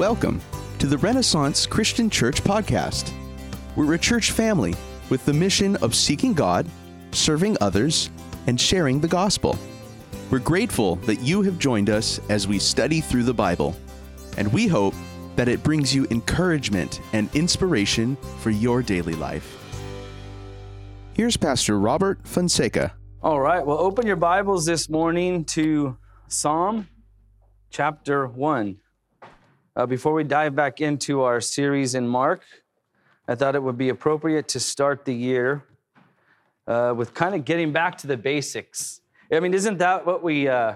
Welcome to the Renaissance Christian Church Podcast. We're a church family with the mission of seeking God, serving others, and sharing the gospel. We're grateful that you have joined us as we study through the Bible, and we hope that it brings you encouragement and inspiration for your daily life. Here's Pastor Robert Fonseca. All right, well, open your Bibles this morning to Psalm chapter 1. Uh, before we dive back into our series in Mark, I thought it would be appropriate to start the year uh, with kind of getting back to the basics. I mean, isn't that what we, uh,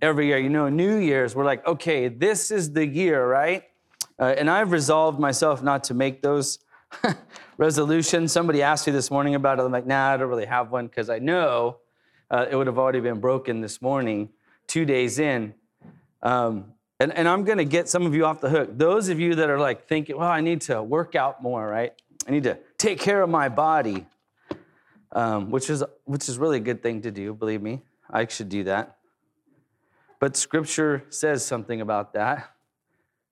every year, you know, New Year's, we're like, okay, this is the year, right? Uh, and I've resolved myself not to make those resolutions. Somebody asked me this morning about it. I'm like, nah, I don't really have one because I know uh, it would have already been broken this morning, two days in. Um, and, and I'm going to get some of you off the hook. Those of you that are like thinking, well, I need to work out more, right? I need to take care of my body, um, which, is, which is really a good thing to do, believe me. I should do that. But scripture says something about that.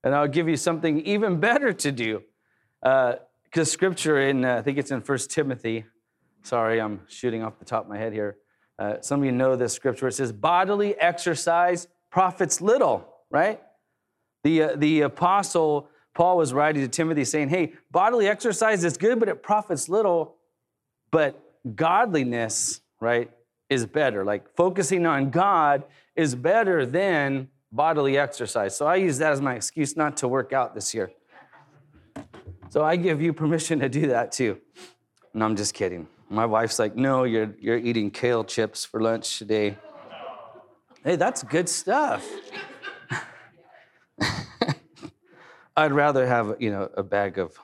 And I'll give you something even better to do. Because uh, scripture in, uh, I think it's in First Timothy, sorry, I'm shooting off the top of my head here. Uh, some of you know this scripture. It says, bodily exercise profits little right? The, uh, the apostle Paul was writing to Timothy saying, hey, bodily exercise is good, but it profits little. But godliness, right, is better. Like focusing on God is better than bodily exercise. So I use that as my excuse not to work out this year. So I give you permission to do that too. No, I'm just kidding. My wife's like, no, you're, you're eating kale chips for lunch today. Hey, that's good stuff. I'd rather have, you know, a bag of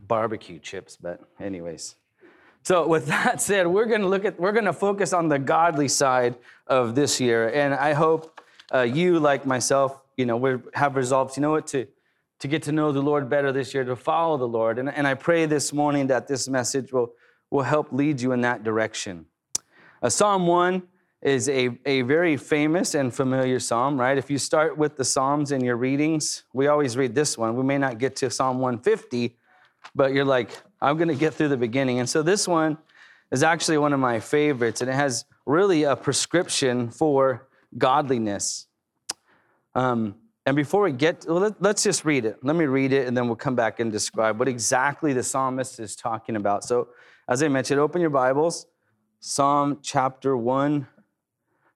barbecue chips, but anyways. So with that said, we're going to look at we're going to focus on the godly side of this year, and I hope uh, you, like myself, you know, we have resolved, you know what, to to get to know the Lord better this year, to follow the Lord, and, and I pray this morning that this message will will help lead you in that direction. Uh, Psalm one is a, a very famous and familiar psalm, right? If you start with the Psalms in your readings, we always read this one. We may not get to Psalm 150, but you're like, I'm going to get through the beginning. And so this one is actually one of my favorites, and it has really a prescription for godliness. Um, and before we get, well, let, us just read it. Let me read it, and then we'll come back and describe what exactly the psalmist is talking about. So, as I mentioned, open your Bibles, Psalm chapter 1,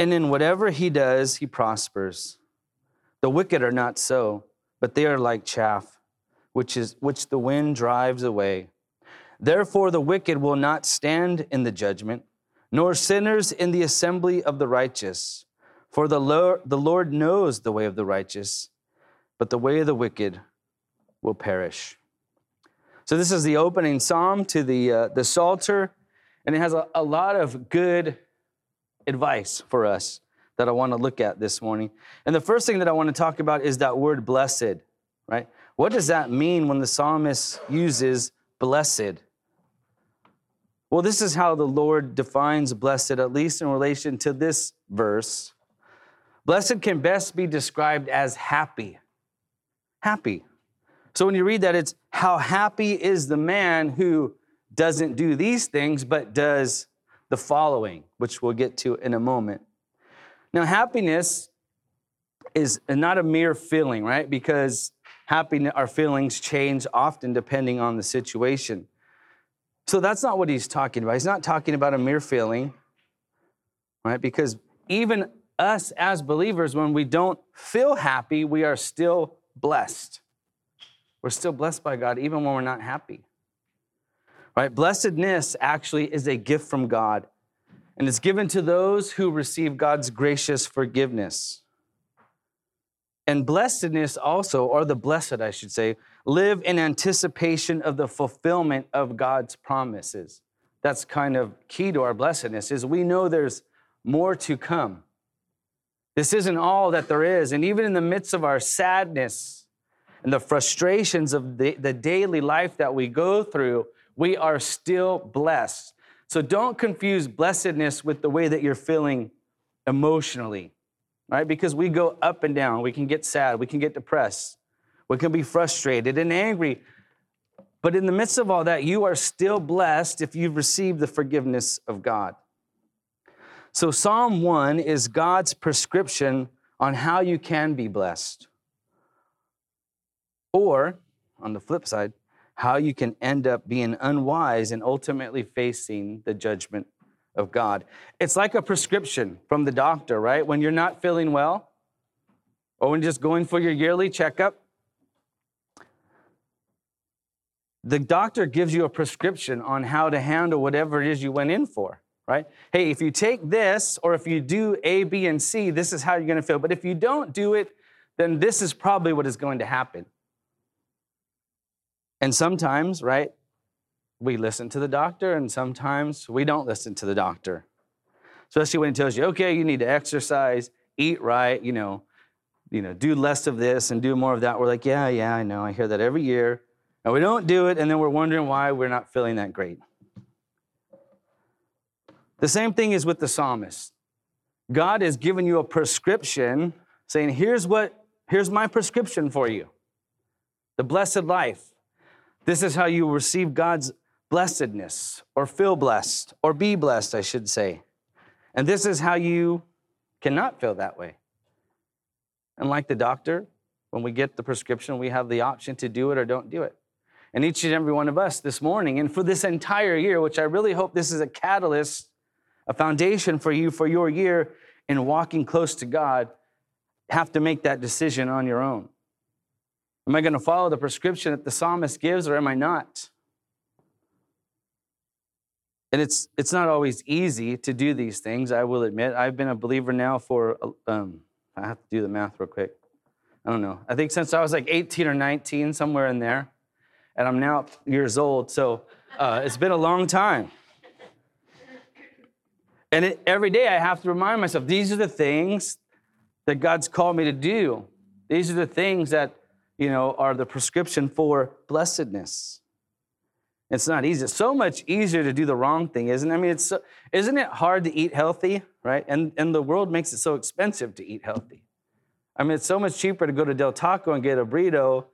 and in whatever he does, he prospers. The wicked are not so, but they are like chaff, which, is, which the wind drives away. Therefore, the wicked will not stand in the judgment, nor sinners in the assembly of the righteous. For the Lord, the Lord knows the way of the righteous, but the way of the wicked will perish. So, this is the opening psalm to the, uh, the Psalter, and it has a, a lot of good advice for us that I want to look at this morning. And the first thing that I want to talk about is that word blessed, right? What does that mean when the psalmist uses blessed? Well, this is how the Lord defines blessed, at least in relation to this verse. Blessed can best be described as happy. Happy. So when you read that, it's how happy is the man who doesn't do these things, but does the following, which we'll get to in a moment. Now, happiness is not a mere feeling, right? Because happiness, our feelings change often depending on the situation. So that's not what he's talking about. He's not talking about a mere feeling, right? Because even us as believers, when we don't feel happy, we are still blessed. We're still blessed by God, even when we're not happy. Right? Blessedness actually is a gift from God, and it's given to those who receive God's gracious forgiveness. And blessedness also, or the blessed, I should say, live in anticipation of the fulfillment of God's promises. That's kind of key to our blessedness is we know there's more to come. This isn't all that there is. And even in the midst of our sadness and the frustrations of the, the daily life that we go through, we are still blessed. So don't confuse blessedness with the way that you're feeling emotionally, right? Because we go up and down. We can get sad. We can get depressed. We can be frustrated and angry. But in the midst of all that, you are still blessed if you've received the forgiveness of God. So, Psalm 1 is God's prescription on how you can be blessed. Or, on the flip side, how you can end up being unwise and ultimately facing the judgment of God. It's like a prescription from the doctor, right? When you're not feeling well, or when just going for your yearly checkup, the doctor gives you a prescription on how to handle whatever it is you went in for, right? Hey, if you take this, or if you do A, B, and C, this is how you're gonna feel. But if you don't do it, then this is probably what is going to happen. And sometimes, right, we listen to the doctor, and sometimes we don't listen to the doctor. Especially when he tells you, okay, you need to exercise, eat right, you know, you know, do less of this and do more of that. We're like, yeah, yeah, I know. I hear that every year. And we don't do it, and then we're wondering why we're not feeling that great. The same thing is with the psalmist. God has given you a prescription saying, here's what, here's my prescription for you. The blessed life. This is how you receive God's blessedness, or feel blessed, or be blessed, I should say. And this is how you cannot feel that way. And like the doctor, when we get the prescription, we have the option to do it or don't do it. And each and every one of us this morning, and for this entire year, which I really hope this is a catalyst, a foundation for you for your year in walking close to God, have to make that decision on your own. Am I going to follow the prescription that the psalmist gives, or am I not? And it's, it's not always easy to do these things, I will admit. I've been a believer now for, um, I have to do the math real quick. I don't know. I think since I was like 18 or 19, somewhere in there. And I'm now years old, so uh, it's been a long time. And it, every day I have to remind myself these are the things that God's called me to do. These are the things that, you know, are the prescription for blessedness. It's not easy. It's so much easier to do the wrong thing, isn't it? I mean, it's so, isn't it hard to eat healthy, right? And, and the world makes it so expensive to eat healthy. I mean, it's so much cheaper to go to Del Taco and get a burrito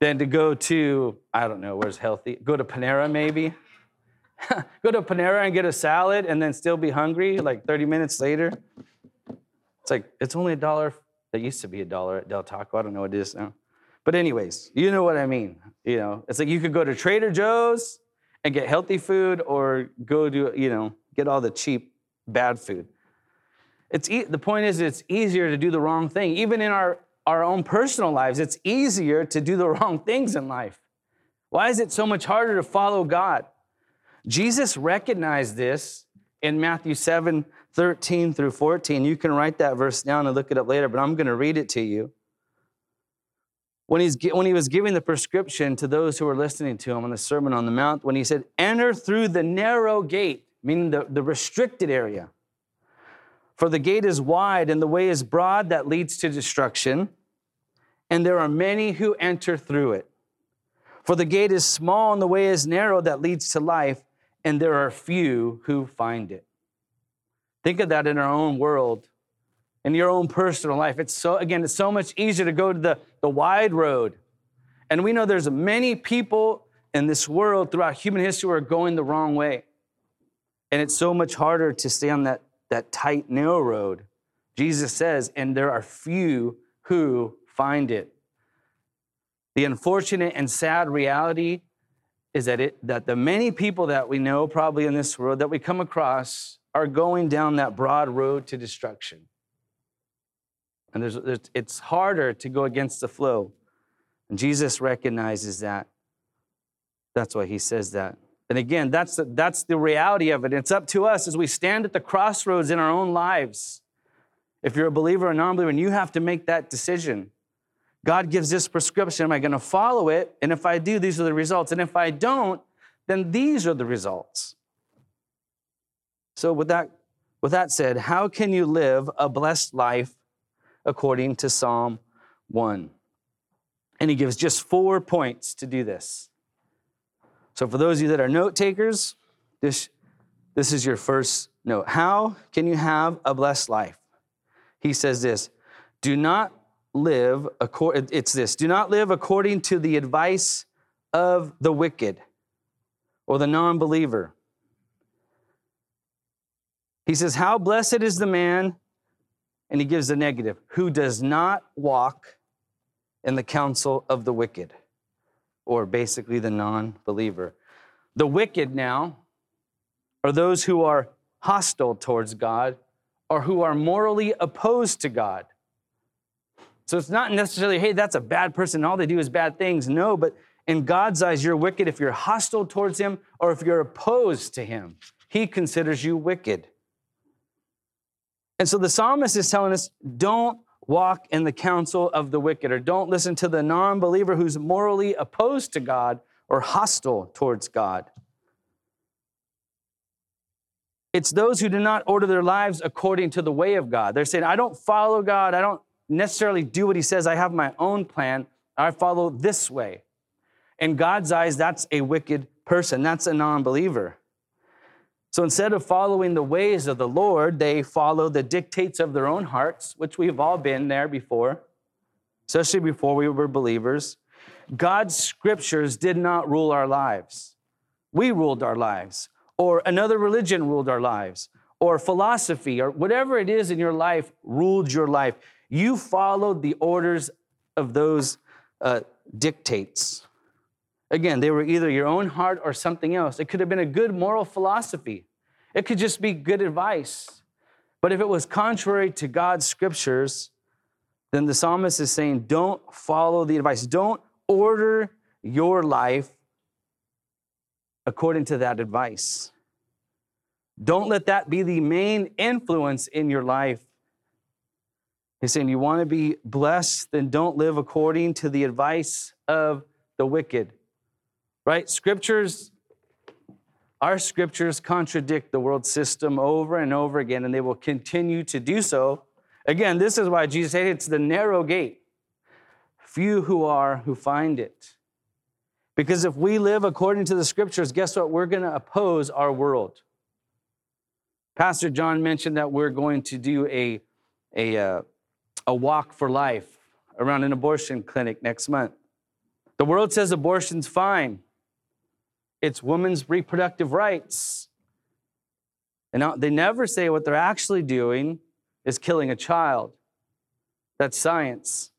than to go to, I don't know, where's healthy? Go to Panera maybe? go to Panera and get a salad and then still be hungry like 30 minutes later? It's like, it's only a dollar. That used to be a dollar at Del Taco. I don't know what it is now. But, anyways, you know what I mean. You know, it's like you could go to Trader Joe's and get healthy food or go to, you know, get all the cheap, bad food. It's e- the point is, it's easier to do the wrong thing. Even in our, our own personal lives, it's easier to do the wrong things in life. Why is it so much harder to follow God? Jesus recognized this in Matthew 7 13 through 14. You can write that verse down and look it up later, but I'm going to read it to you when, he's, when he was giving the prescription to those who were listening to him on the Sermon on the Mount, when he said, Enter through the narrow gate, meaning the, the restricted area. For the gate is wide and the way is broad that leads to destruction, and there are many who enter through it. For the gate is small and the way is narrow that leads to life, and there are few who find it. Think of that in our own world in your own personal life. It's so, again, it's so much easier to go to the, the wide road. And we know there's many people in this world throughout human history who are going the wrong way. And it's so much harder to stay on that, that tight, narrow road. Jesus says, and there are few who find it. The unfortunate and sad reality is that, it, that the many people that we know, probably in this world, that we come across, are going down that broad road to destruction. And there's, there's, it's harder to go against the flow. And Jesus recognizes that. That's why he says that. And again, that's the, that's the reality of it. It's up to us as we stand at the crossroads in our own lives. If you're a believer or non believer, and you have to make that decision. God gives this prescription. Am I going to follow it? And if I do, these are the results. And if I don't, then these are the results. So, with that, with that said, how can you live a blessed life according to Psalm 1? And he gives just four points to do this. So, for those of you that are note takers, this, this is your first note. How can you have a blessed life? He says this do not live, it's this do not live according to the advice of the wicked or the non believer. He says, How blessed is the man, and he gives the negative, who does not walk in the counsel of the wicked, or basically the non believer. The wicked now are those who are hostile towards God or who are morally opposed to God. So it's not necessarily, hey, that's a bad person, all they do is bad things. No, but in God's eyes, you're wicked if you're hostile towards Him or if you're opposed to Him. He considers you wicked. And so the psalmist is telling us don't walk in the counsel of the wicked or don't listen to the non believer who's morally opposed to God or hostile towards God. It's those who do not order their lives according to the way of God. They're saying, I don't follow God. I don't necessarily do what He says. I have my own plan. I follow this way. In God's eyes, that's a wicked person. That's a non believer. So instead of following the ways of the Lord, they follow the dictates of their own hearts, which we've all been there before, especially before we were believers. God's scriptures did not rule our lives. We ruled our lives, or another religion ruled our lives, or philosophy, or whatever it is in your life ruled your life. You followed the orders of those uh, dictates. Again, they were either your own heart or something else. It could have been a good moral philosophy, it could just be good advice. But if it was contrary to God's scriptures, then the psalmist is saying, don't follow the advice. Don't order your life according to that advice. Don't let that be the main influence in your life. He's saying, You want to be blessed, then don't live according to the advice of the wicked right? Scriptures, our scriptures contradict the world system over and over again, and they will continue to do so. Again, this is why Jesus said it's the narrow gate. Few who are who find it. Because if we live according to the scriptures, guess what? We're going to oppose our world. Pastor John mentioned that we're going to do a, a, uh, a walk for life around an abortion clinic next month. The world says abortion's fine it's women's reproductive rights. And they never say what they're actually doing is killing a child. That's science.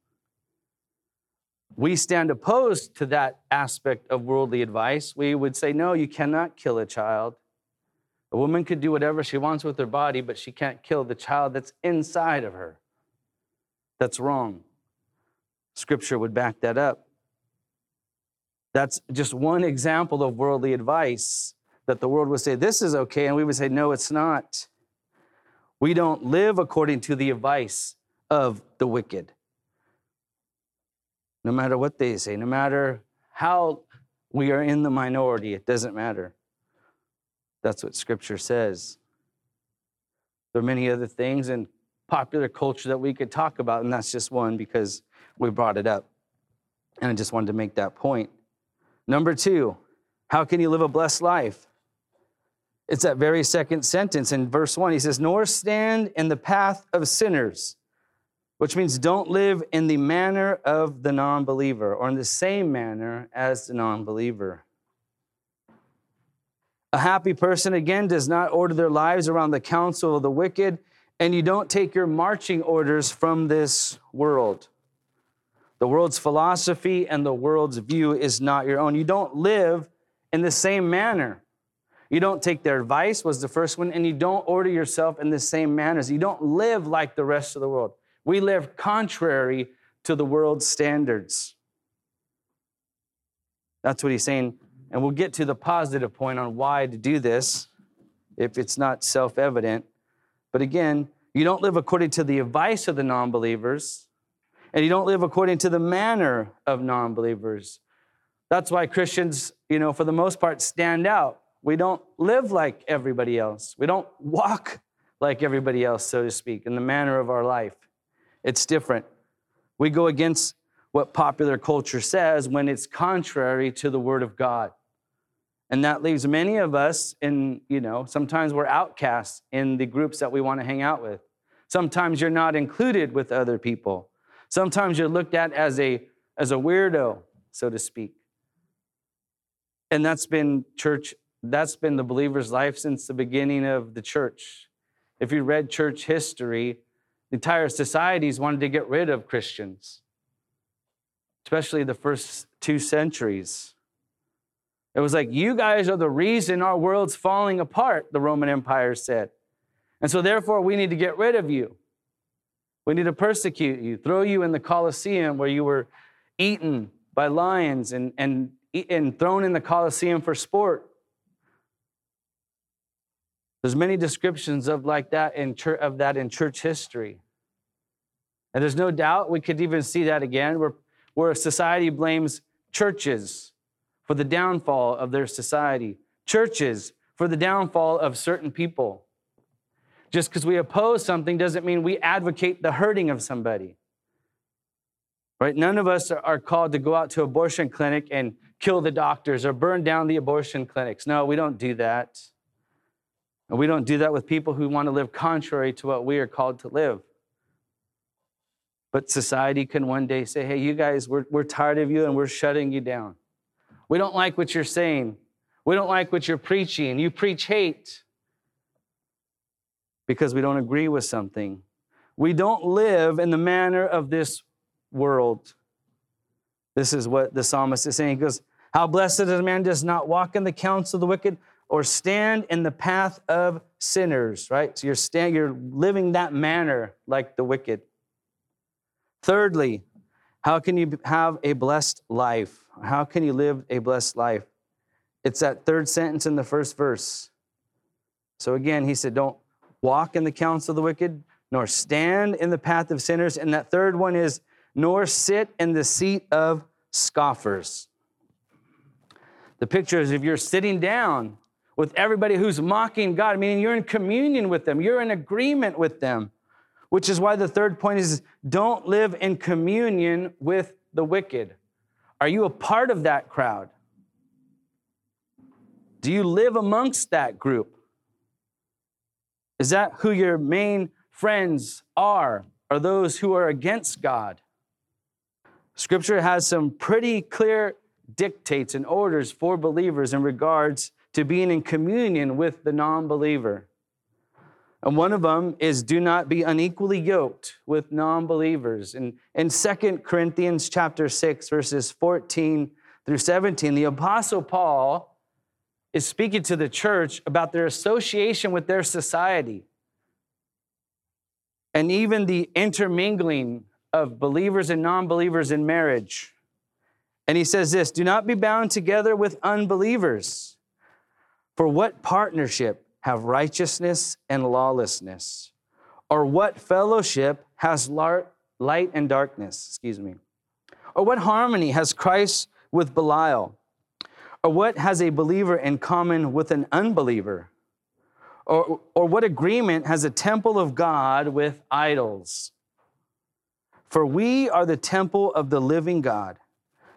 We stand opposed to that aspect of worldly advice. We would say, no, you cannot kill a child. A woman could do whatever she wants with her body, but she can't kill the child that's inside of her. That's wrong. Scripture would back that up. That's just one example of worldly advice that the world would say, this is okay, and we would say, no, it's not. We don't live according to the advice of the wicked. No matter what they say, no matter how we are in the minority, it doesn't matter. That's what Scripture says. There are many other things in popular culture that we could talk about, and that's just one because we brought it up. And I just wanted to make that point. Number two, how can you live a blessed life? It's that very second sentence in verse one. He says, Nor stand in the path of sinners, which means don't live in the manner of the non believer or in the same manner as the non believer. A happy person, again, does not order their lives around the counsel of the wicked, and you don't take your marching orders from this world. The world's philosophy and the world's view is not your own. You don't live in the same manner. You don't take their advice, was the first one, and you don't order yourself in the same manners. You don't live like the rest of the world. We live contrary to the world's standards. That's what he's saying. And we'll get to the positive point on why to do this if it's not self evident. But again, you don't live according to the advice of the non believers, and you don't live according to the manner of non believers. That's why Christians, you know, for the most part, stand out. We don't live like everybody else, we don't walk like everybody else, so to speak, in the manner of our life. It's different. We go against what popular culture says when it's contrary to the Word of God. And that leaves many of us in, you know, sometimes we're outcasts in the groups that we want to hang out with. Sometimes you're not included with other people. Sometimes you're looked at as a, as a weirdo, so to speak. And that's been church, that's been the believer's life since the beginning of the church. If you read church history, entire societies wanted to get rid of Christians, especially the first two centuries. It was like, you guys are the reason our world's falling apart, the Roman Empire said. And so, therefore, we need to get rid of you. We need to persecute you, throw you in the Colosseum where you were eaten by lions and, and, and thrown in the Colosseum for sport. There's many descriptions of like that in church, of that in church history. And there's no doubt we could even see that again where, where society blames churches for the downfall of their society, churches for the downfall of certain people. Just because we oppose something doesn't mean we advocate the hurting of somebody. Right? None of us are called to go out to abortion clinic and kill the doctors or burn down the abortion clinics. No, we don't do that. And we don't do that with people who want to live contrary to what we are called to live. But society can one day say, hey, you guys, we're, we're tired of you and we're shutting you down. We don't like what you're saying. We don't like what you're preaching. You preach hate because we don't agree with something. We don't live in the manner of this world. This is what the psalmist is saying. He goes, How blessed is a man does not walk in the counsel of the wicked or stand in the path of sinners, right? So you're, stand, you're living that manner like the wicked. Thirdly, how can you have a blessed life? How can you live a blessed life? It's that third sentence in the first verse. So again, he said, Don't walk in the counsel of the wicked, nor stand in the path of sinners. And that third one is, nor sit in the seat of scoffers. The picture is if you're sitting down with everybody who's mocking God, meaning you're in communion with them, you're in agreement with them, which is why the third point is don't live in communion with the wicked. Are you a part of that crowd? Do you live amongst that group? Is that who your main friends are? Are those who are against God? Scripture has some pretty clear dictates and orders for believers in regards to being in communion with the non believer. And one of them is do not be unequally yoked with non believers. And in 2 Corinthians chapter 6, verses 14 through 17, the Apostle Paul is speaking to the church about their association with their society and even the intermingling of believers and non believers in marriage. And he says this Do not be bound together with unbelievers. For what partnership have righteousness and lawlessness? Or what fellowship has light and darkness? Excuse me. Or what harmony has Christ with Belial? Or what has a believer in common with an unbeliever? Or, or what agreement has a temple of God with idols? For we are the temple of the living God.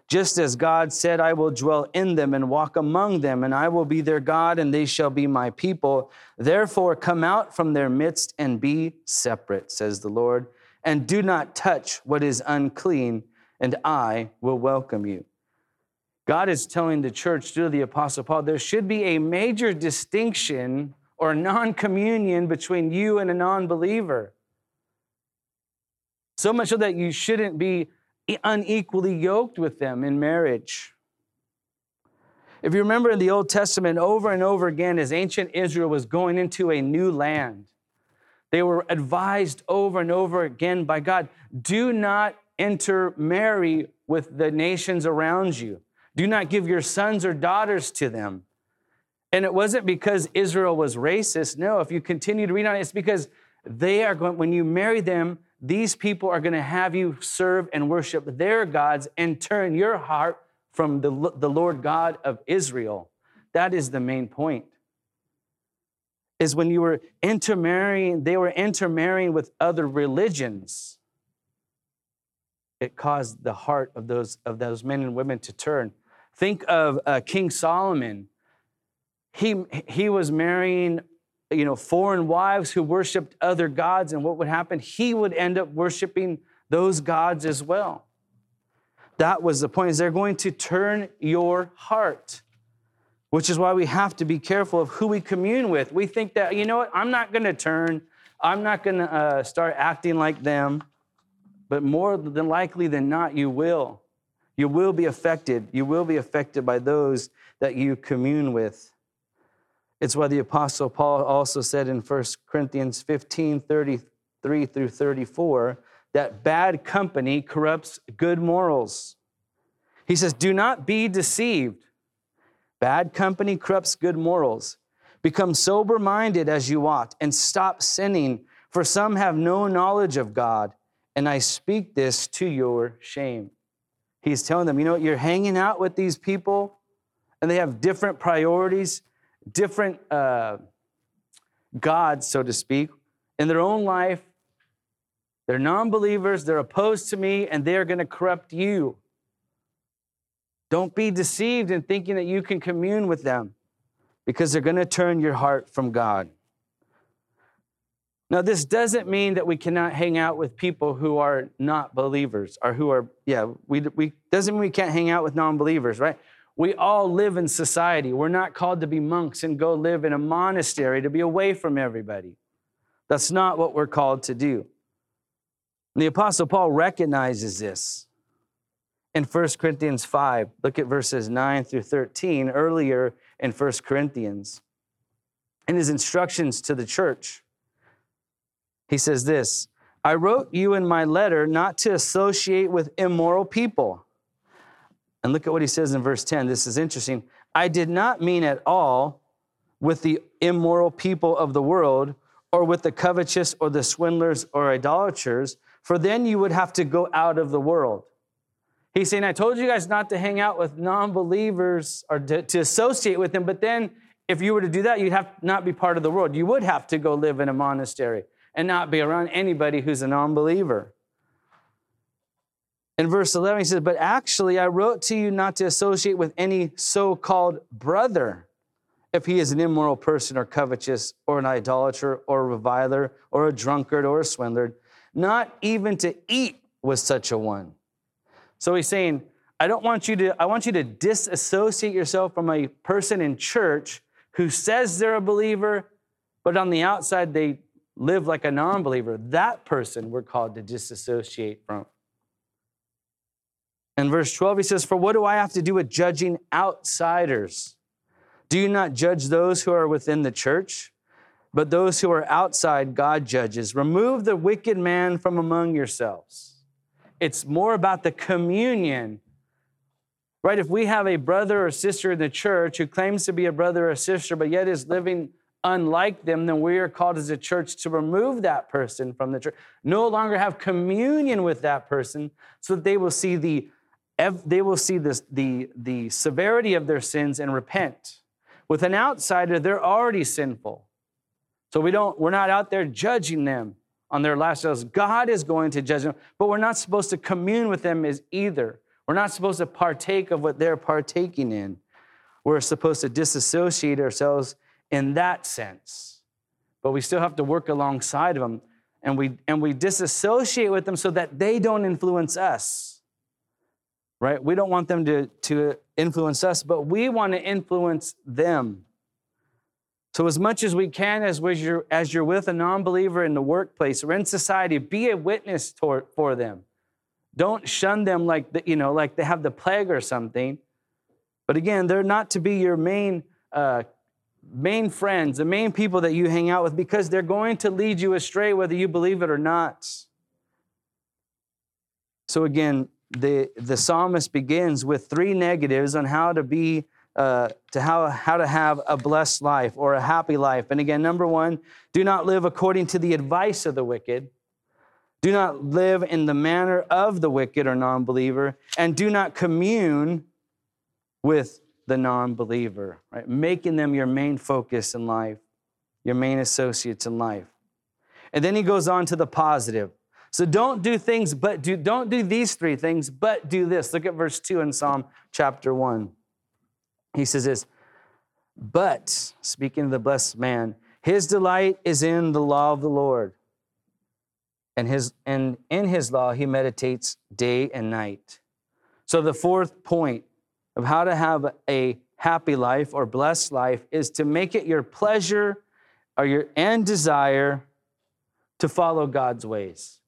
Just as God said, I will dwell in them and walk among them, and I will be their God, and they shall be my people. Therefore, come out from their midst and be separate, says the Lord, and do not touch what is unclean, and I will welcome you. God is telling the church through the Apostle Paul there should be a major distinction or non communion between you and a non believer. So much so that you shouldn't be unequally yoked with them in marriage. If you remember in the Old Testament, over and over again, as ancient Israel was going into a new land, they were advised over and over again by God do not intermarry with the nations around you. Do not give your sons or daughters to them. And it wasn't because Israel was racist. No, if you continue to read on it, it's because they are going, when you marry them, these people are going to have you serve and worship their gods and turn your heart from the, the Lord God of Israel. That is the main point. Is when you were intermarrying, they were intermarrying with other religions. It caused the heart of those, of those men and women to turn. Think of uh, King Solomon. He, he was marrying you know, foreign wives who worshiped other gods, and what would happen? He would end up worshiping those gods as well. That was the point, is they're going to turn your heart, which is why we have to be careful of who we commune with. We think that, you know what, I'm not going to turn, I'm not going to uh, start acting like them, but more than likely than not, you will. You will be affected. You will be affected by those that you commune with. It's why the Apostle Paul also said in 1 Corinthians 15 33 through 34 that bad company corrupts good morals. He says, Do not be deceived. Bad company corrupts good morals. Become sober minded as you ought and stop sinning, for some have no knowledge of God, and I speak this to your shame. He's telling them, you know, you're hanging out with these people and they have different priorities different uh, gods, so to speak, in their own life. They're non believers, they're opposed to me, and they're going to corrupt you. Don't be deceived in thinking that you can commune with them because they're going to turn your heart from God. Now, this doesn't mean that we cannot hang out with people who are not believers or who are, yeah, we, we doesn't mean we can't hang out with non believers, right? We all live in society. We're not called to be monks and go live in a monastery to be away from everybody. That's not what we're called to do. And the Apostle Paul recognizes this in 1 Corinthians 5. Look at verses 9 through 13 earlier in 1 Corinthians. In his instructions to the church, he says this I wrote you in my letter not to associate with immoral people and look at what he says in verse 10. This is interesting. I did not mean at all with the immoral people of the world, or with the covetous, or the swindlers, or idolaters, for then you would have to go out of the world. He's saying, I told you guys not to hang out with non believers or to, to, associate with them, but then if you were to do that, you'd have not be part of the world. You would have to go live in a monastery and not be around anybody who's a non believer. In verse 11, he says, But actually, I wrote to you not to associate with any so called brother if he is an immoral person or covetous or an idolater or a reviler or a drunkard or a swindler, not even to eat with such a one. So he's saying, I don't want you to, I want you to disassociate yourself from a person in church who says they're a believer, but on the outside they live like a non believer. That person we're called to disassociate from. In verse 12, he says, For what do I have to do with judging outsiders? Do you not judge those who are within the church? But those who are outside, God judges. Remove the wicked man from among yourselves. It's more about the communion, right? If we have a brother or sister in the church who claims to be a brother or sister, but yet is living unlike them, then we are called as a church to remove that person from the church. No longer have communion with that person so that they will see the they will see this, the, the severity of their sins and repent. With an outsider, they're already sinful. So we don't, we're not out there judging them on their lifestyles. God is going to judge them, but we're not supposed to commune with them as either. We're not supposed to partake of what they're partaking in. We're supposed to disassociate ourselves in that sense. But we still have to work alongside of them and we and we disassociate with them so that they don't influence us right? We don't want them to, to influence us, but we want to influence them. So, as much as we can, as, you're, as you're with a non believer in the workplace or in society, be a witness toward, for them. Don't shun them like, the, you know, like they have the plague or something. But again, they're not to be your main, uh, main friends, the main people that you hang out with, because they're going to lead you astray whether you believe it or not. So, again, the, the psalmist begins with three negatives on how to be uh, to how, how to have a blessed life or a happy life. And again, number one, do not live according to the advice of the wicked. Do not live in the manner of the wicked or non believer, and do not commune with the non believer, right? Making them your main focus in life, your main associates in life. And then he goes on to the positive. So don't do things, but do, don't do these three things, but do this. Look at verse 2 in Psalm chapter 1. He says this, but, speaking of the blessed man, his delight is in the law of the Lord. And, his, and in his law he meditates day and night. So the fourth point of how to have a happy life or blessed life is to make it your pleasure or your and desire to follow God's ways.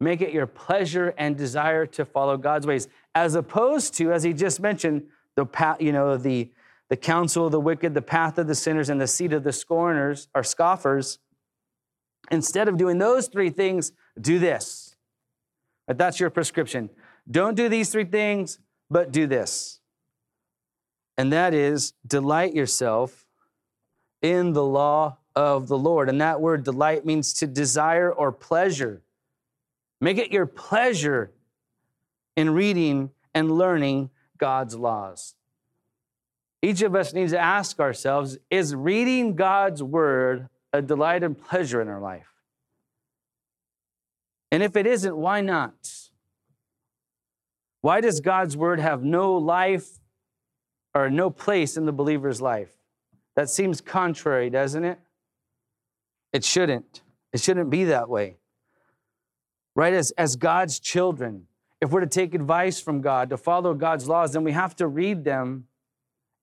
Make it your pleasure and desire to follow God's ways, as opposed to, as he just mentioned, the path, you know, the, the counsel of the wicked, the path of the sinners, and the seat of the scorners or scoffers. Instead of doing those three things, do this. But that's your prescription. Don't do these three things, but do this. And that is delight yourself in the law of the Lord. And that word delight means to desire or pleasure. Make it your pleasure in reading and learning God's laws. Each of us needs to ask ourselves is reading God's word a delight and pleasure in our life? And if it isn't, why not? Why does God's word have no life or no place in the believer's life? That seems contrary, doesn't it? It shouldn't. It shouldn't be that way. Right? As, as God's children, if we're to take advice from God, to follow God's laws, then we have to read them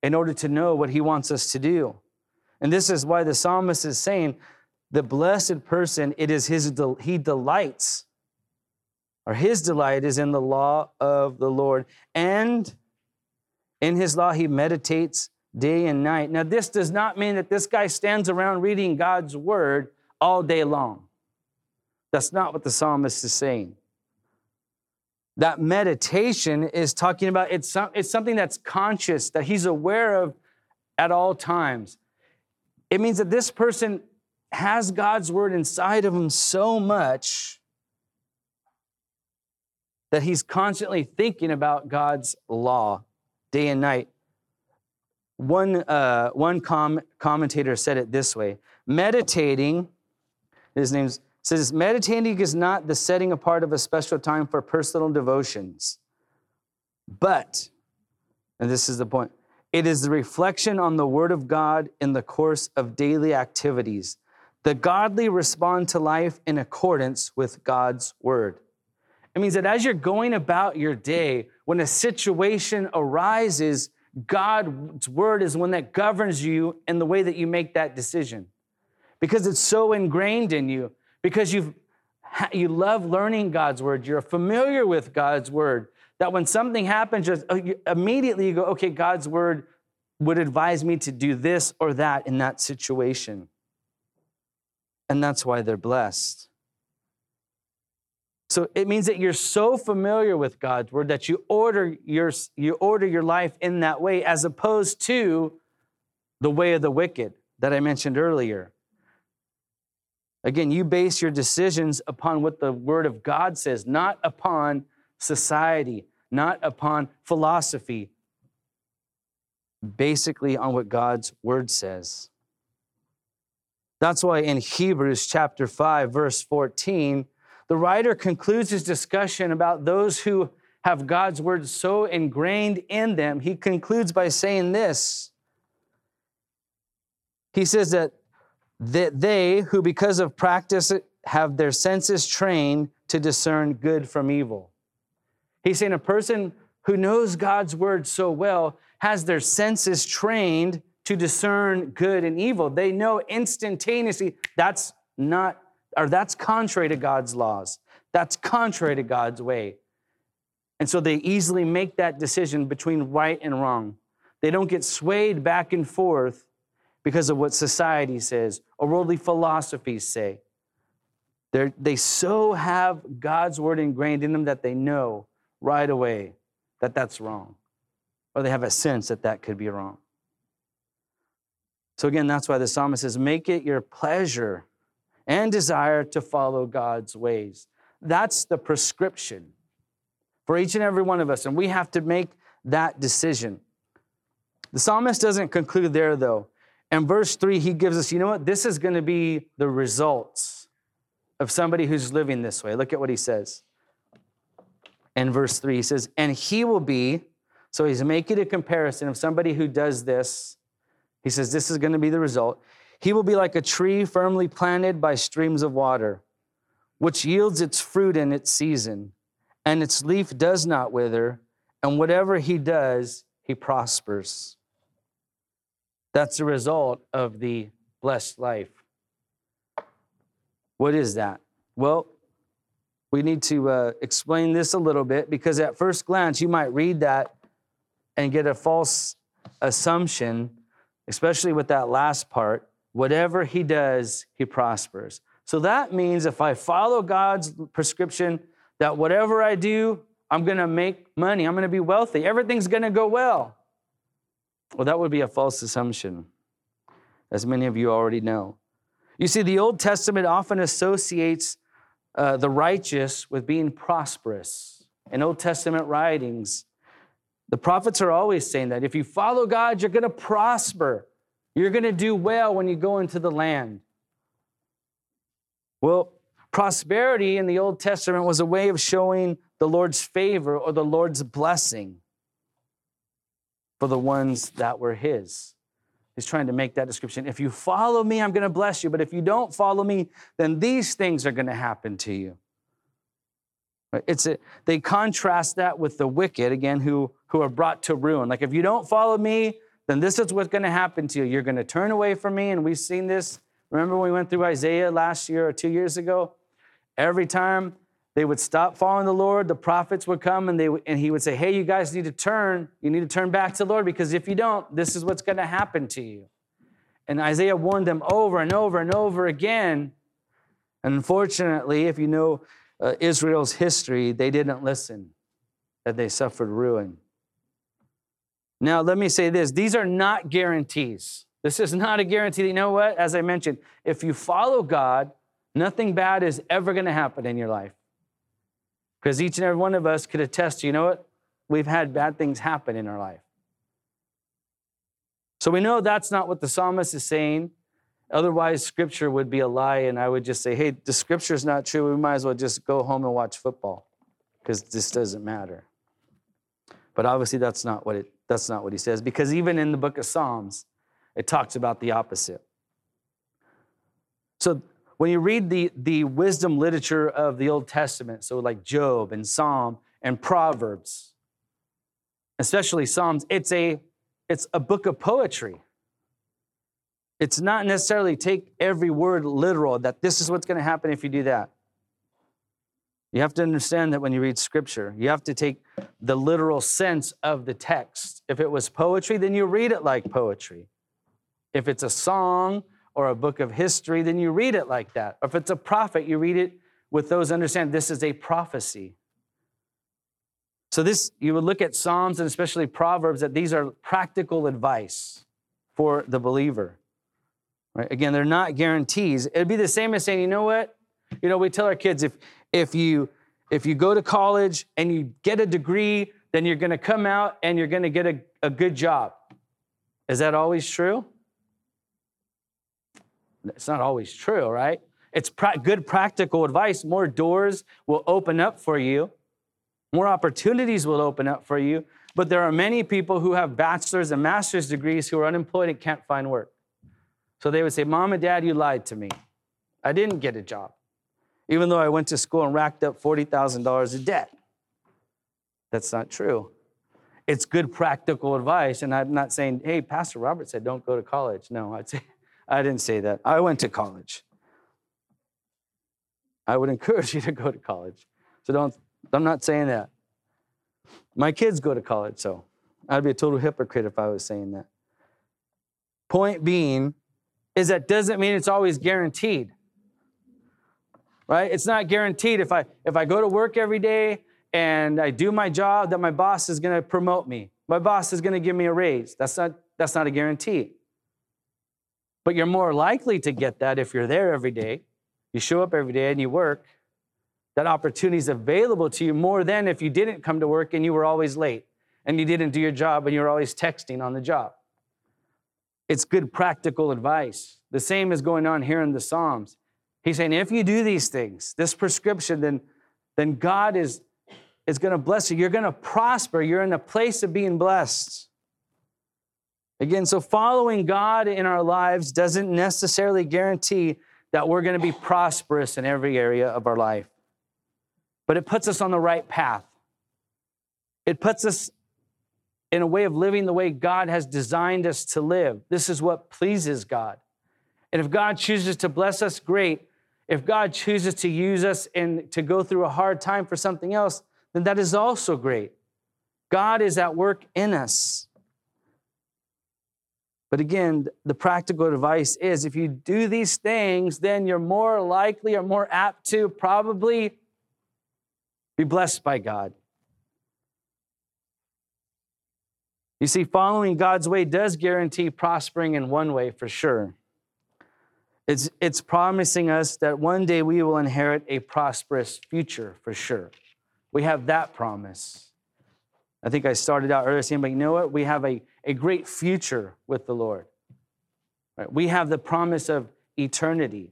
in order to know what He wants us to do. And this is why the psalmist is saying, the blessed person, it is his, he delights, or his delight is in the law of the Lord. And in his law, he meditates day and night. Now, this does not mean that this guy stands around reading God's word all day long. That's not what the psalmist is saying. That meditation is talking about it's, some, it's something that's conscious, that he's aware of at all times. It means that this person has God's word inside of him so much that he's constantly thinking about God's law day and night. One, uh, one com- commentator said it this way meditating, his name says, meditating is not the setting apart of a special time for personal devotions, but, and this is the point, it is the reflection on the Word of God in the course of daily activities. The godly respond to life in accordance with God's Word. It means that as you're going about your day, when a situation arises, God's word is one that governs you in the way that you make that decision because it's so ingrained in you, because you've, you love learning God's word, you're familiar with God's word, that when something happens, just uh, immediately you go, okay, God's word would advise me to do this or that in that situation. And that's why they're blessed. So it means that you're so familiar with God's word that you order your, you order your life in that way as opposed to the way of the wicked that I mentioned earlier. Again, you base your decisions upon what the word of God says, not upon society, not upon philosophy, basically on what God's word says. That's why in Hebrews chapter 5 verse 14 the writer concludes his discussion about those who have God's word so ingrained in them. He concludes by saying this. He says that, that they who, because of practice, have their senses trained to discern good from evil. He's saying a person who knows God's word so well has their senses trained to discern good and evil. They know instantaneously that's not or that's contrary to God's laws. That's contrary to God's way. And so they easily make that decision between right and wrong. They don't get swayed back and forth because of what society says or worldly philosophies say. They're, they so have God's word ingrained in them that they know right away that that's wrong, or they have a sense that that could be wrong. So, again, that's why the psalmist says, Make it your pleasure and desire to follow God's ways. that's the prescription for each and every one of us, and we have to make that decision. The psalmist doesn't conclude there, though. In verse three, he gives us, you know what? This is going to be the results of somebody who's living this way. Look at what he says. In verse three, he says, and he will be, so he's making a comparison of somebody who does this. He says, this is going to be the result. He will be like a tree firmly planted by streams of water, which yields its fruit in its season, and its leaf does not wither, and whatever he does, he prospers. That's the result of the blessed life. What is that? Well, we need to uh, explain this a little bit because at first glance, you might read that and get a false assumption, especially with that last part. Whatever he does, he prospers. So that means if I follow God's prescription, that whatever I do, I'm to make money, I'm to be wealthy, everything's to go well. Well, that would be a false assumption, as many of you already know. You see, the Old Testament often associates uh, the righteous with being prosperous. In Old Testament writings, the prophets are always saying that if you follow God, you're to prosper. You're going to do well when you go into the land. Well, prosperity in the Old Testament was a way of showing the Lord's favor or the Lord's blessing for the ones that were his. He's trying to make that description. If you follow me, I'm going to bless you. But if you don't follow me, then these things are going to happen to you. It's a, they contrast that with the wicked, again, who, who are brought to ruin. Like, if you don't follow me, then this is what's going to happen to you. You're going to turn away from me. And we've seen this. Remember when we went through Isaiah last year or two years ago? Every time they would stop following the Lord. The prophets would come and, they, and he would say, Hey, you guys need to turn. You need to turn back to the Lord because if you don't, this is what's going to happen to you. And Isaiah warned them over and over and over again. And unfortunately, if you know uh, Israel's history, they didn't listen, that they suffered ruin. Now, let me say this these are not guarantees. This is not a guarantee. You know what? As I mentioned, if you follow God, nothing bad is ever going to happen in your life. Because each and every one of us could attest, you know what? We've had bad things happen in our life. So we know that's not what the psalmist is saying. Otherwise, scripture would be a lie, and I would just say, hey, the scripture is not true. We might as well just go home and watch football because this doesn't matter. But obviously, that's not what it that's not what he says, because even in the book of Psalms, it talks about the opposite. So when you read the, the wisdom literature of the Old Testament, so like Job and Psalm and Proverbs, especially Psalms, it's a, it's a book of poetry. It's not necessarily take every word literal, that this is what's going to happen if you do that. You have to understand that when you read scripture, you have to take the literal sense of the text. If it was poetry, then you read it like poetry. If it's a song or a book of history, then you read it like that. Or if it's a prophet, you read it with those understand this is a prophecy. So this you would look at Psalms and especially Proverbs that these are practical advice for the believer. Right? Again, they're not guarantees. It'd be the same as saying, you know what? You know, we tell our kids if if you if you go to college and you get a degree, then you're going to come out and you're going to get a, a good job. Is that always true? It's not always true, right? It's pra- good practical advice. More doors will open up for you, more opportunities will open up for you. But there are many people who have bachelor's and master's degrees who are unemployed and can't find work. So they would say, Mom and Dad, you lied to me. I didn't get a job, even though I went to school and racked up $40,000 of debt. That's not true. It's good practical advice. And I'm not saying, hey, Pastor Robert said don't go to college. No, I'd say, I didn't say that. I went to college. I would encourage you to go to college. So don't, I'm not saying that. My kids go to college, so I'd be a total hypocrite if I was saying that. Point being is that doesn't mean it's always guaranteed. Right? It's not guaranteed if I if I go to work every day and I do my job that my boss is going to promote me. My boss is going to give me a raise. That's not that's not a guarantee. But you're more likely to get that if you're there every day, you show up every day and you work, that opportunity is available to you more than if you didn't come to work and you were always late and you didn't do your job and you were always texting on the job. It's good practical advice. The same is going on here in the Psalms. He's saying, if you do these things, this prescription, then, then God is, is going to bless you. You're going to prosper. You're in a place of being blessed. Again, so following God in our lives doesn't necessarily guarantee that we're going to be prosperous in every area of our life, but it puts us on the right path. It puts us in a way of living the way God has designed us to live. This is what pleases God. And if God chooses to bless us, great. If God chooses to use us and to go through a hard time for something else, then that is also great. God is at work in us. But again, the practical advice is if you do these things, then you're more likely or more apt to probably be blessed by God. You see, following God's way does guarantee prospering in one way for sure. It's, it's promising us that one day we will inherit a prosperous future for sure. We have that promise. I think I started out earlier saying, but you know what? We have a, a great future with the Lord. Right? We have the promise of eternity.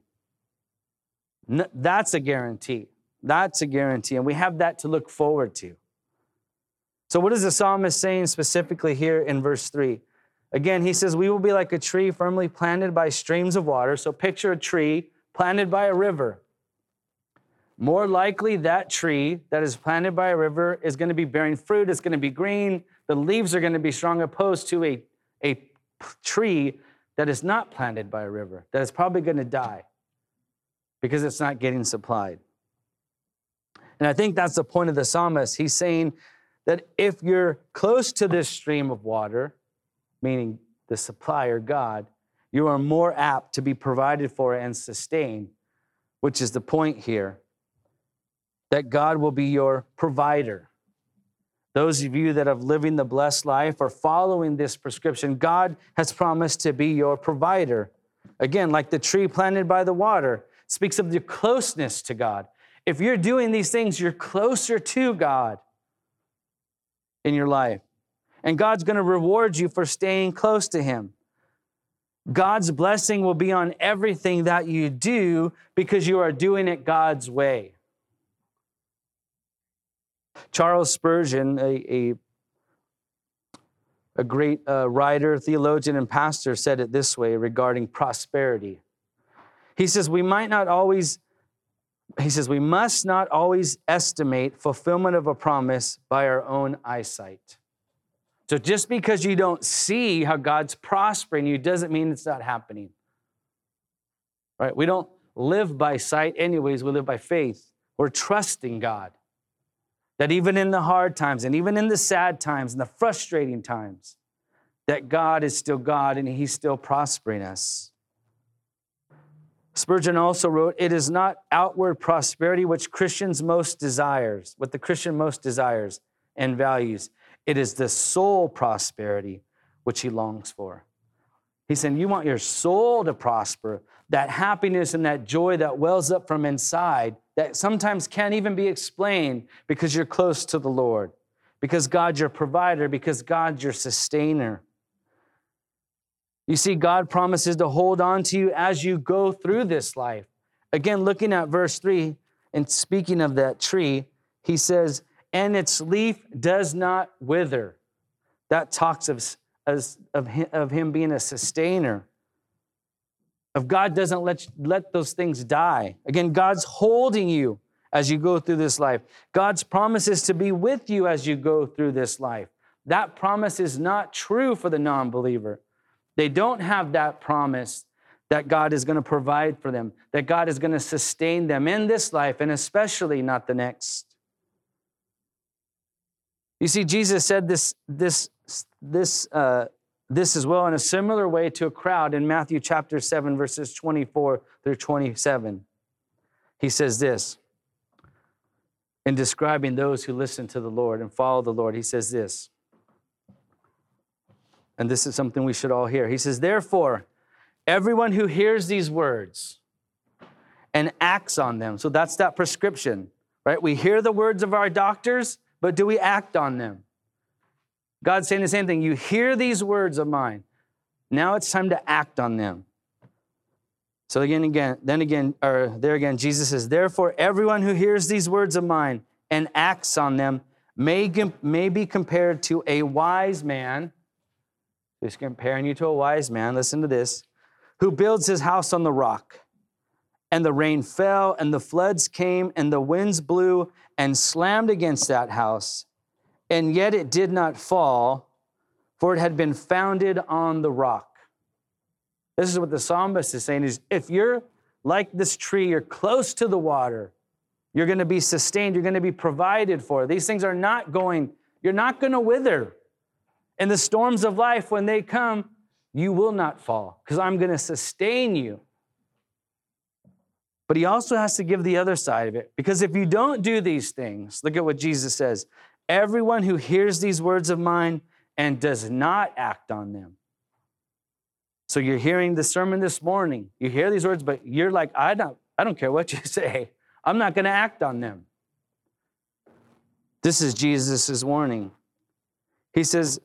That's a guarantee. That's a guarantee. And we have that to look forward to. So, what is the psalmist saying specifically here in verse 3? Again, he says, We will be like a tree firmly planted by streams of water. So picture a tree planted by a river. More likely, that tree that is planted by a river is going to be bearing fruit, it's going to be green, the leaves are going to be strong, opposed to a, a tree that is not planted by a river, that is probably going to die because it's not getting supplied. And I think that's the point of the psalmist. He's saying that if you're close to this stream of water, meaning the supplier, God, you are more apt to be provided for and sustained, which is the point here that God will be your provider. Those of you that have living the blessed life or following this prescription. God has promised to be your provider. Again, like the tree planted by the water, speaks of your closeness to God. If you're doing these things, you're closer to God in your life and God's going to reward you for staying close to Him. God's blessing will be on everything that you do because you are doing it God's way. Charles Spurgeon, a, a, a great uh, writer, theologian, and pastor, said it this way regarding prosperity. He says, We might not always, he says, we must not always estimate fulfillment of a promise by our own eyesight. So just because you don't see how God's prospering you doesn't mean it's not happening. Right? We don't live by sight anyways, we live by faith. We're trusting God. That even in the hard times and even in the sad times and the frustrating times, that God is still God and He's still prospering us. Spurgeon also wrote, It is not outward prosperity which Christians most desires, what the Christian most desires and values. It is the soul prosperity which he longs for. He said, You want your soul to prosper, that happiness and that joy that wells up from inside that sometimes can't even be explained because you're close to the Lord, because God's your provider, because God's your sustainer. You see, God promises to hold on to you as you go through this life. Again, looking at verse 3 and speaking of that tree, he says, and its leaf does not wither. That talks of, of, him, of him being a sustainer. Of God doesn't let, let those things die. Again, God's holding you as you go through this life. God's promises to be with you as you go through this life. That promise is not true for the non believer. They don't have that promise that God is going to provide for them, that God is going to sustain them in this life and especially not the next. You see, Jesus said this, this, this, uh, this as well in a similar way to a crowd in Matthew chapter 7, verses 24 through 27. He says this in describing those who listen to the Lord and follow the Lord. He says this, and this is something we should all hear. He says, Therefore, everyone who hears these words and acts on them, so that's that prescription right? We hear the words of our doctors, but do we act on them? God's saying the same thing. You hear these words of mine. Now it's time to act on them. So again, again, then again, or there again, Jesus says, Therefore, everyone who hears these words of mine and acts on them may, may be compared to a wise man. He's comparing you to a wise man. Listen to this. Who builds his house on the rock. And the rain fell, and the floods came, and the winds blew and slammed against that house. And yet it did not fall, for it had been founded on the rock. This is what the psalmist is saying is if you're like this tree, you're close to the water, you're going to be sustained, you're going to be provided for. These things are not going, you're not going to wither. In the storms of life, when they come, you will not fall because I'm going to sustain you. But he also has to give the other side of it because if you don't do these things, look at what Jesus says everyone who hears these words of mine and does not act on them. So you're hearing the sermon this morning, you hear these words, but you're like, I don't, I don't care what you say. I'm not going to act on them. This is Jesus' warning. He says,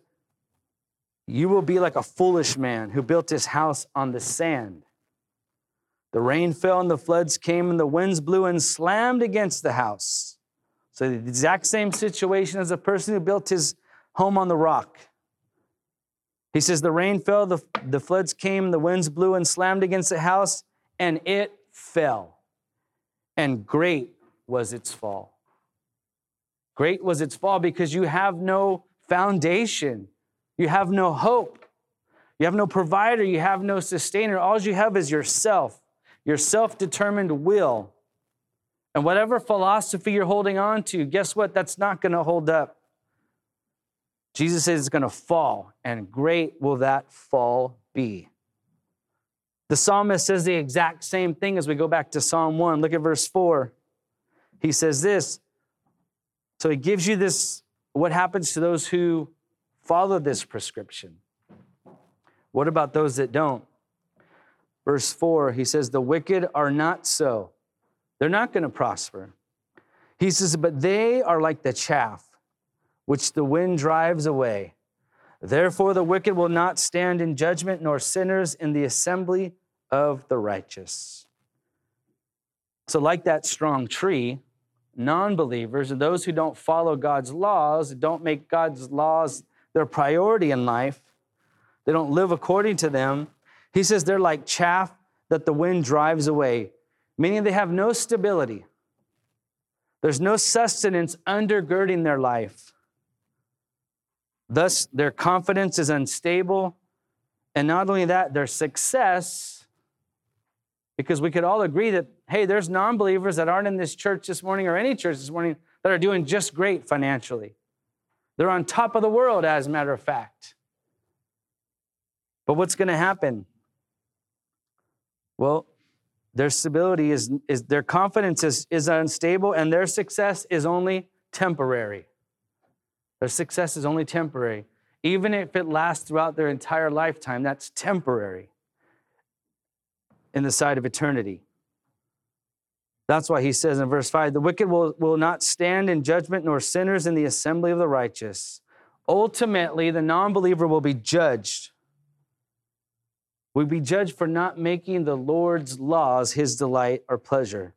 You will be like a foolish man who built his house on the sand. The rain fell and the floods came and the winds blew and slammed against the house. So, the exact same situation as a person who built his home on the rock. He says, The rain fell, the, the floods came, the winds blew and slammed against the house, and it fell and great was its fall. Great was its fall because you have no foundation, you have no hope, you have no provider, you have no sustainer. All you have is yourself, your self determined will. And whatever philosophy you're holding on to, guess what? That's not going to hold up. Jesus says it's going to fall, and great will that fall be. The psalmist says the exact same thing as we go back to Psalm 1. Look at verse 4. He says this. So he gives you this what happens to those who follow this prescription? What about those that don't? Verse 4, he says, The wicked are not so. They're not going to prosper. He says, But they are like the chaff which the wind drives away. Therefore, the wicked will not stand in judgment, nor sinners in the assembly of the righteous. So, like that strong tree, non believers and those who don't follow God's laws, don't make God's laws their priority in life, they don't live according to them. He says they're like chaff that the wind drives away, meaning they have no stability. There's no sustenance undergirding their life. Thus, their confidence is unstable. And not only that, their success, because we could all agree that, hey, there's non believers that aren't in this church this morning or any church this morning that are doing just great financially. They're on top of the world, as a matter of fact. But what's going to happen? Well, their stability is, is their confidence is, is unstable, and their success is only temporary. Their success is only temporary. Even if it lasts throughout their entire lifetime, that's temporary in the sight of eternity. That's why he says in verse 5 the wicked will, will not stand in judgment, nor sinners in the assembly of the righteous. Ultimately, the non believer will be judged. Will be judged for not making the Lord's laws his delight or pleasure.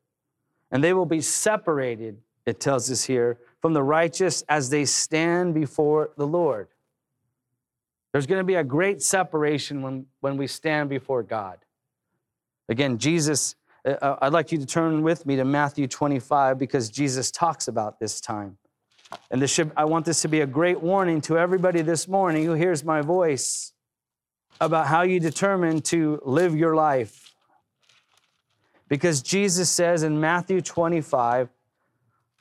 And they will be separated, it tells us here, from the righteous as they stand before the Lord. There's going to be a great separation when, when we stand before God. Again, Jesus, uh, uh, I'd like you to turn with me to Matthew 25 because Jesus talks about this time. And this should, I want this to be a great warning to everybody this morning who hears my voice about how you determine to live your life. Because Jesus says in Matthew 25,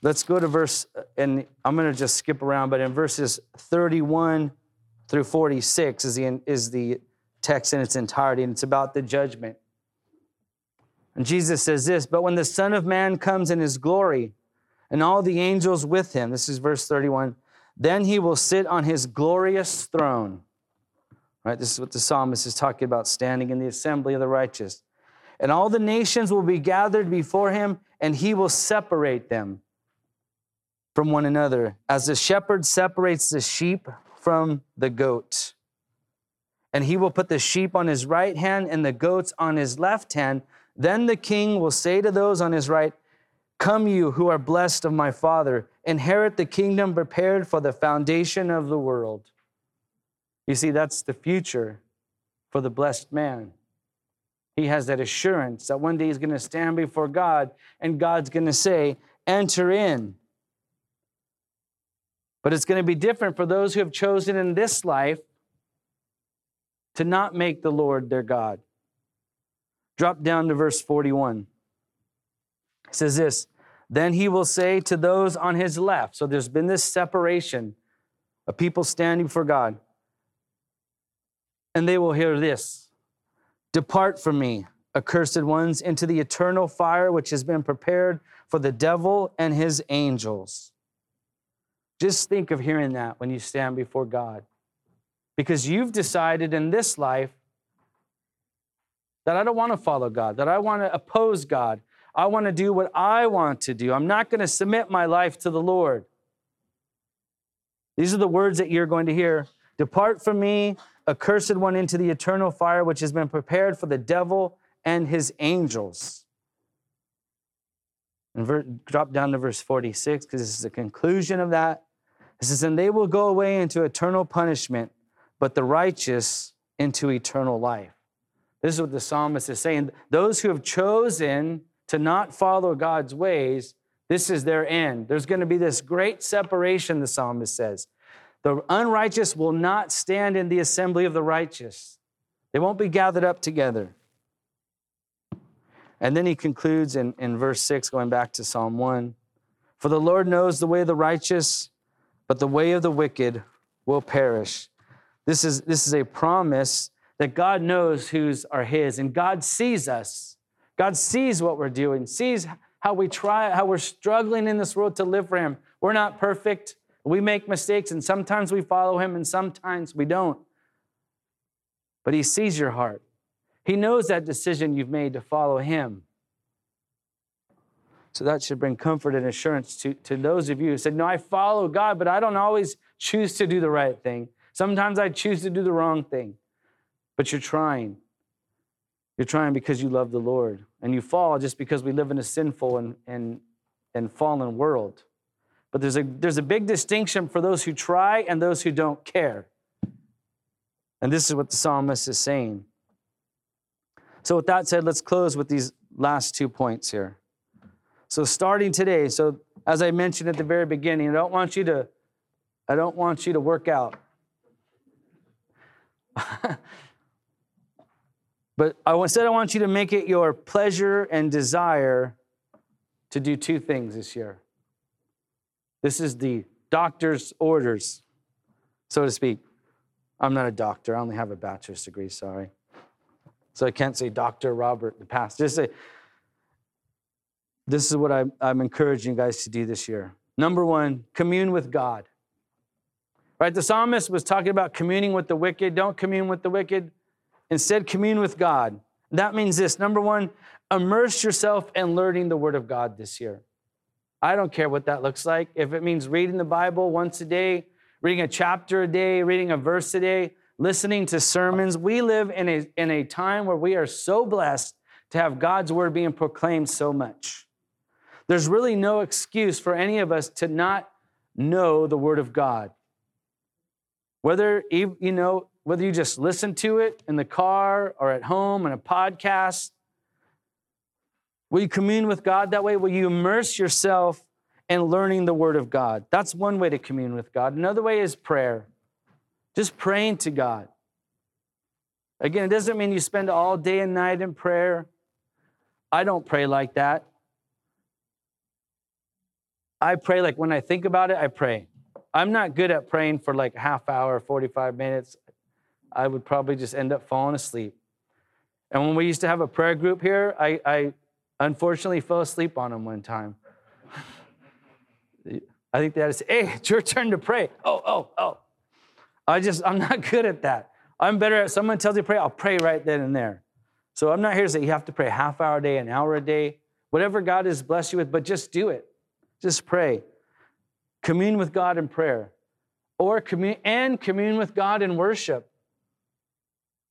Let's go to verse, and I'm going to just skip around, but in verses 31 through 46 is the, is the text in its entirety, and it's about the judgment. And Jesus says this But when the Son of Man comes in his glory, and all the angels with him, this is verse 31, then he will sit on his glorious throne. Right? This is what the psalmist is talking about, standing in the assembly of the righteous. And all the nations will be gathered before him, and he will separate them from one another, as the shepherd separates the sheep from the goat. And he will put the sheep on his right hand and the goats on his left hand. Then the king will say to those on his right, Come, you who are blessed of my Father, inherit the kingdom prepared for the foundation of the world. You see, that's the future for the blessed man. He has that assurance that one day he's going to stand before God and God's going to say, Enter in. But it's going to be different for those who have chosen in this life to not make the Lord their God. Drop down to verse 41. It says this Then he will say to those on his left, so there's been this separation of people standing for God, and they will hear this Depart from me, accursed ones, into the eternal fire which has been prepared for the devil and his angels. Just think of hearing that when you stand before God. Because you've decided in this life that I don't want to follow God, that I want to oppose God. I want to do what I want to do. I'm not going to submit my life to the Lord. These are the words that you're going to hear Depart from me, accursed one, into the eternal fire which has been prepared for the devil and his angels. And ver- drop down to verse 46 because this is the conclusion of that. It says, And they will go away into eternal punishment, but the righteous into eternal life. This is what the psalmist is saying. Those who have chosen to not follow God's ways, this is their end. There's going to be this great separation, the psalmist says. The unrighteous will not stand in the assembly of the righteous, they won't be gathered up together. And then he concludes in, in verse 6, going back to Psalm 1 For the Lord knows the way of the righteous, but the way of the wicked will perish. This is, this is a promise that God knows whose are His, and God sees us. God sees what we're doing, sees how we try, how we're struggling in this world to live for Him. We're not perfect. We make mistakes, and sometimes we follow Him, and sometimes we don't. But He sees your heart. He knows that decision you've made to follow Him. So that should bring comfort and assurance to, to those of you who said, No, I follow God, but I don't always choose to do the right thing. Sometimes I choose to do the wrong thing but you're trying. You're trying because you love the Lord. And you fall just because we live in a sinful and, and, and fallen world. But there's a, there's a big distinction for those who try and those who don't care. And this is what the psalmist is saying. So, with that said, let's close with these last two points here. So, starting today, so as I mentioned at the very beginning, I don't want you to, I don't want you to work out. But I said I want you to make it your pleasure and desire to do two things this year. This is the doctor's orders, so to speak. I'm not a doctor, I only have a bachelor's degree, sorry. So I can't say Dr. Robert, the pastor. Just say, this is what I'm, I'm encouraging you guys to do this year. Number one, commune with God. Right? The psalmist was talking about communing with the wicked. Don't commune with the wicked. Instead, commune with God. That means this number one, immerse yourself in learning the Word of God this year. I don't care what that looks like. If it means reading the Bible once a day, reading a chapter a day, reading a verse a day, listening to sermons, we live in a, in a time where we are so blessed to have God's Word being proclaimed so much. There's really no excuse for any of us to not know the Word of God. Whether, you know, whether you just listen to it in the car or at home in a podcast. Will you commune with God that way? Will you immerse yourself in learning the Word of God? That's one way to commune with God. Another way is prayer, just praying to God. Again, it doesn't mean you spend all day and night in prayer. I don't pray like that. I pray like when I think about it, I pray. I'm not good at praying for like a half hour, 45 minutes. I would probably just end up falling asleep. And when we used to have a prayer group here, I, I unfortunately fell asleep on him one time. I think they had to say, hey, it's your turn to pray. Oh, oh, oh. I just, I'm not good at that. I'm better at someone tells you pray, I'll pray right then and there. So I'm not here to say you have to pray half hour a day, an hour a day, whatever God has blessed you with, but just do it. Just pray. Commune with God in prayer, or commune and commune with God in worship.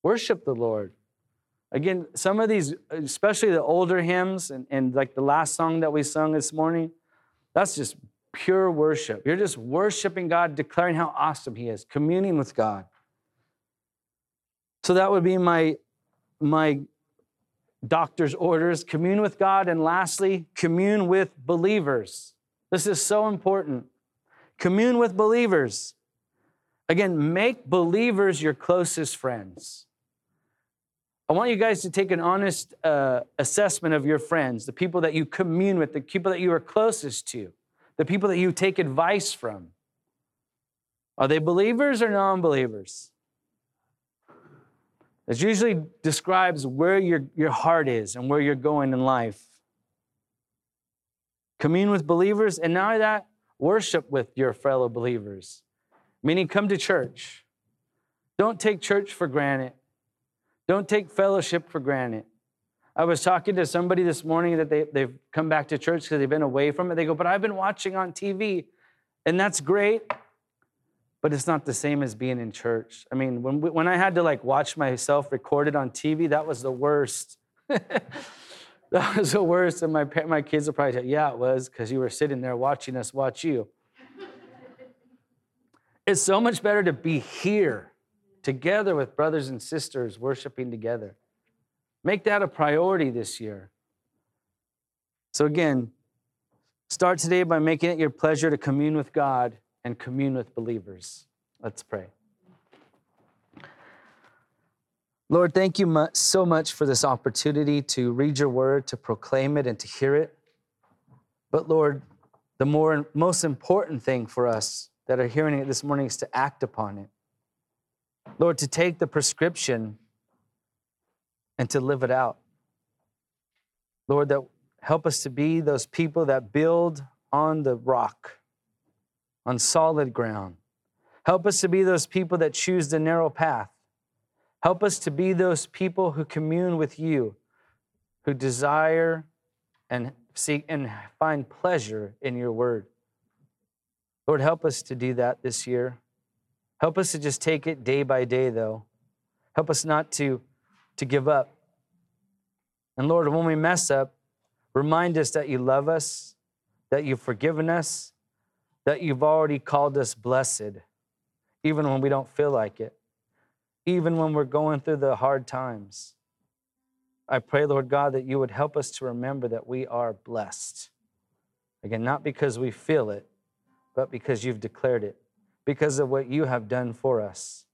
Worship the Lord. Again, some of these, especially the older hymns and, and like the last song that we sung this morning, that's just pure worship. You're just worshiping God, declaring how awesome He is, communing with God. So that would be my, my doctor's orders commune with God, and lastly, commune with believers. This is so important. Commune with believers. Again, make believers your closest friends. I want you guys to take an honest uh, assessment of your friends, the people that you commune with, the people that you are closest to, the people that you take advice from. Are they believers or non believers? It usually describes where your, your heart is and where you're going in life. Commune with believers, and now that, worship with your fellow believers, meaning come to church. Don't take church for granted. Don't take fellowship for granted. I was talking to somebody this morning that they, they've come back to church because they've been away from it. They go, But I've been watching on TV, and that's great, but it's not the same as being in church. I mean, when, when I had to like watch myself recorded on TV, that was the worst. that was the worst. And my, my kids will probably say, Yeah, it was because you were sitting there watching us watch you. it's so much better to be here together with brothers and sisters worshiping together. Make that a priority this year. So, again, start today by making it your pleasure to commune with God and commune with believers. Let's pray. Lord, thank you so much for this opportunity to read your word, to proclaim it, and to hear it. But Lord, the more most important thing for us that are hearing it this morning is to act upon it. Lord, to take the prescription and to live it out. Lord, that help us to be those people that build on the rock, on solid ground. Help us to be those people that choose the narrow path. Help us to be those people who commune with you, who desire and seek and find pleasure in your word. Lord, help us to do that this year. Help us to just take it day by day, though. Help us not to, to give up. And Lord, when we mess up, remind us that you love us, that you've forgiven us, that you've already called us blessed, even when we don't feel like it, even when we're going through the hard times. I pray, Lord God, that you would help us to remember that we are blessed. Again, not because we feel it, but because you've declared it because of what you have done for us.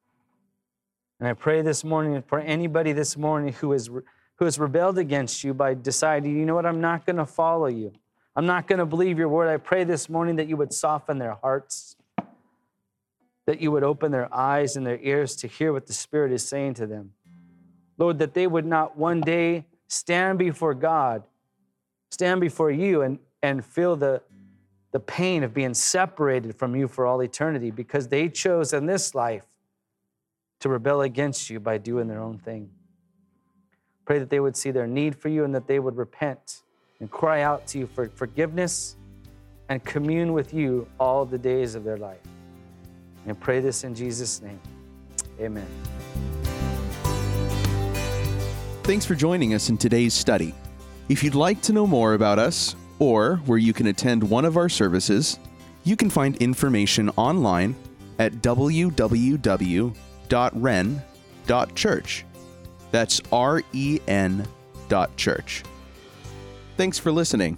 And I pray this morning for anybody this morning who is, who has rebelled against you by deciding, you know what, I'm not going to follow you. I'm not going to believe your word. I pray this morning that you would soften their hearts, that you would open their eyes and their ears to hear what the Spirit is saying to them. Lord, that they would not one day stand before God, stand before you, and, and feel the, the pain of being separated from you for all eternity because they chose in this life to rebel against you by doing their own thing. Pray that they would see their need for you and that they would repent and cry out to you for forgiveness and commune with you all the days of their life. And pray this in Jesus' name. Amen. Thanks for joining us in today's study. If you'd like to know more about us, or where you can attend one of our services, you can find information online at www.ren.church. That's R E N dot church. Thanks for listening.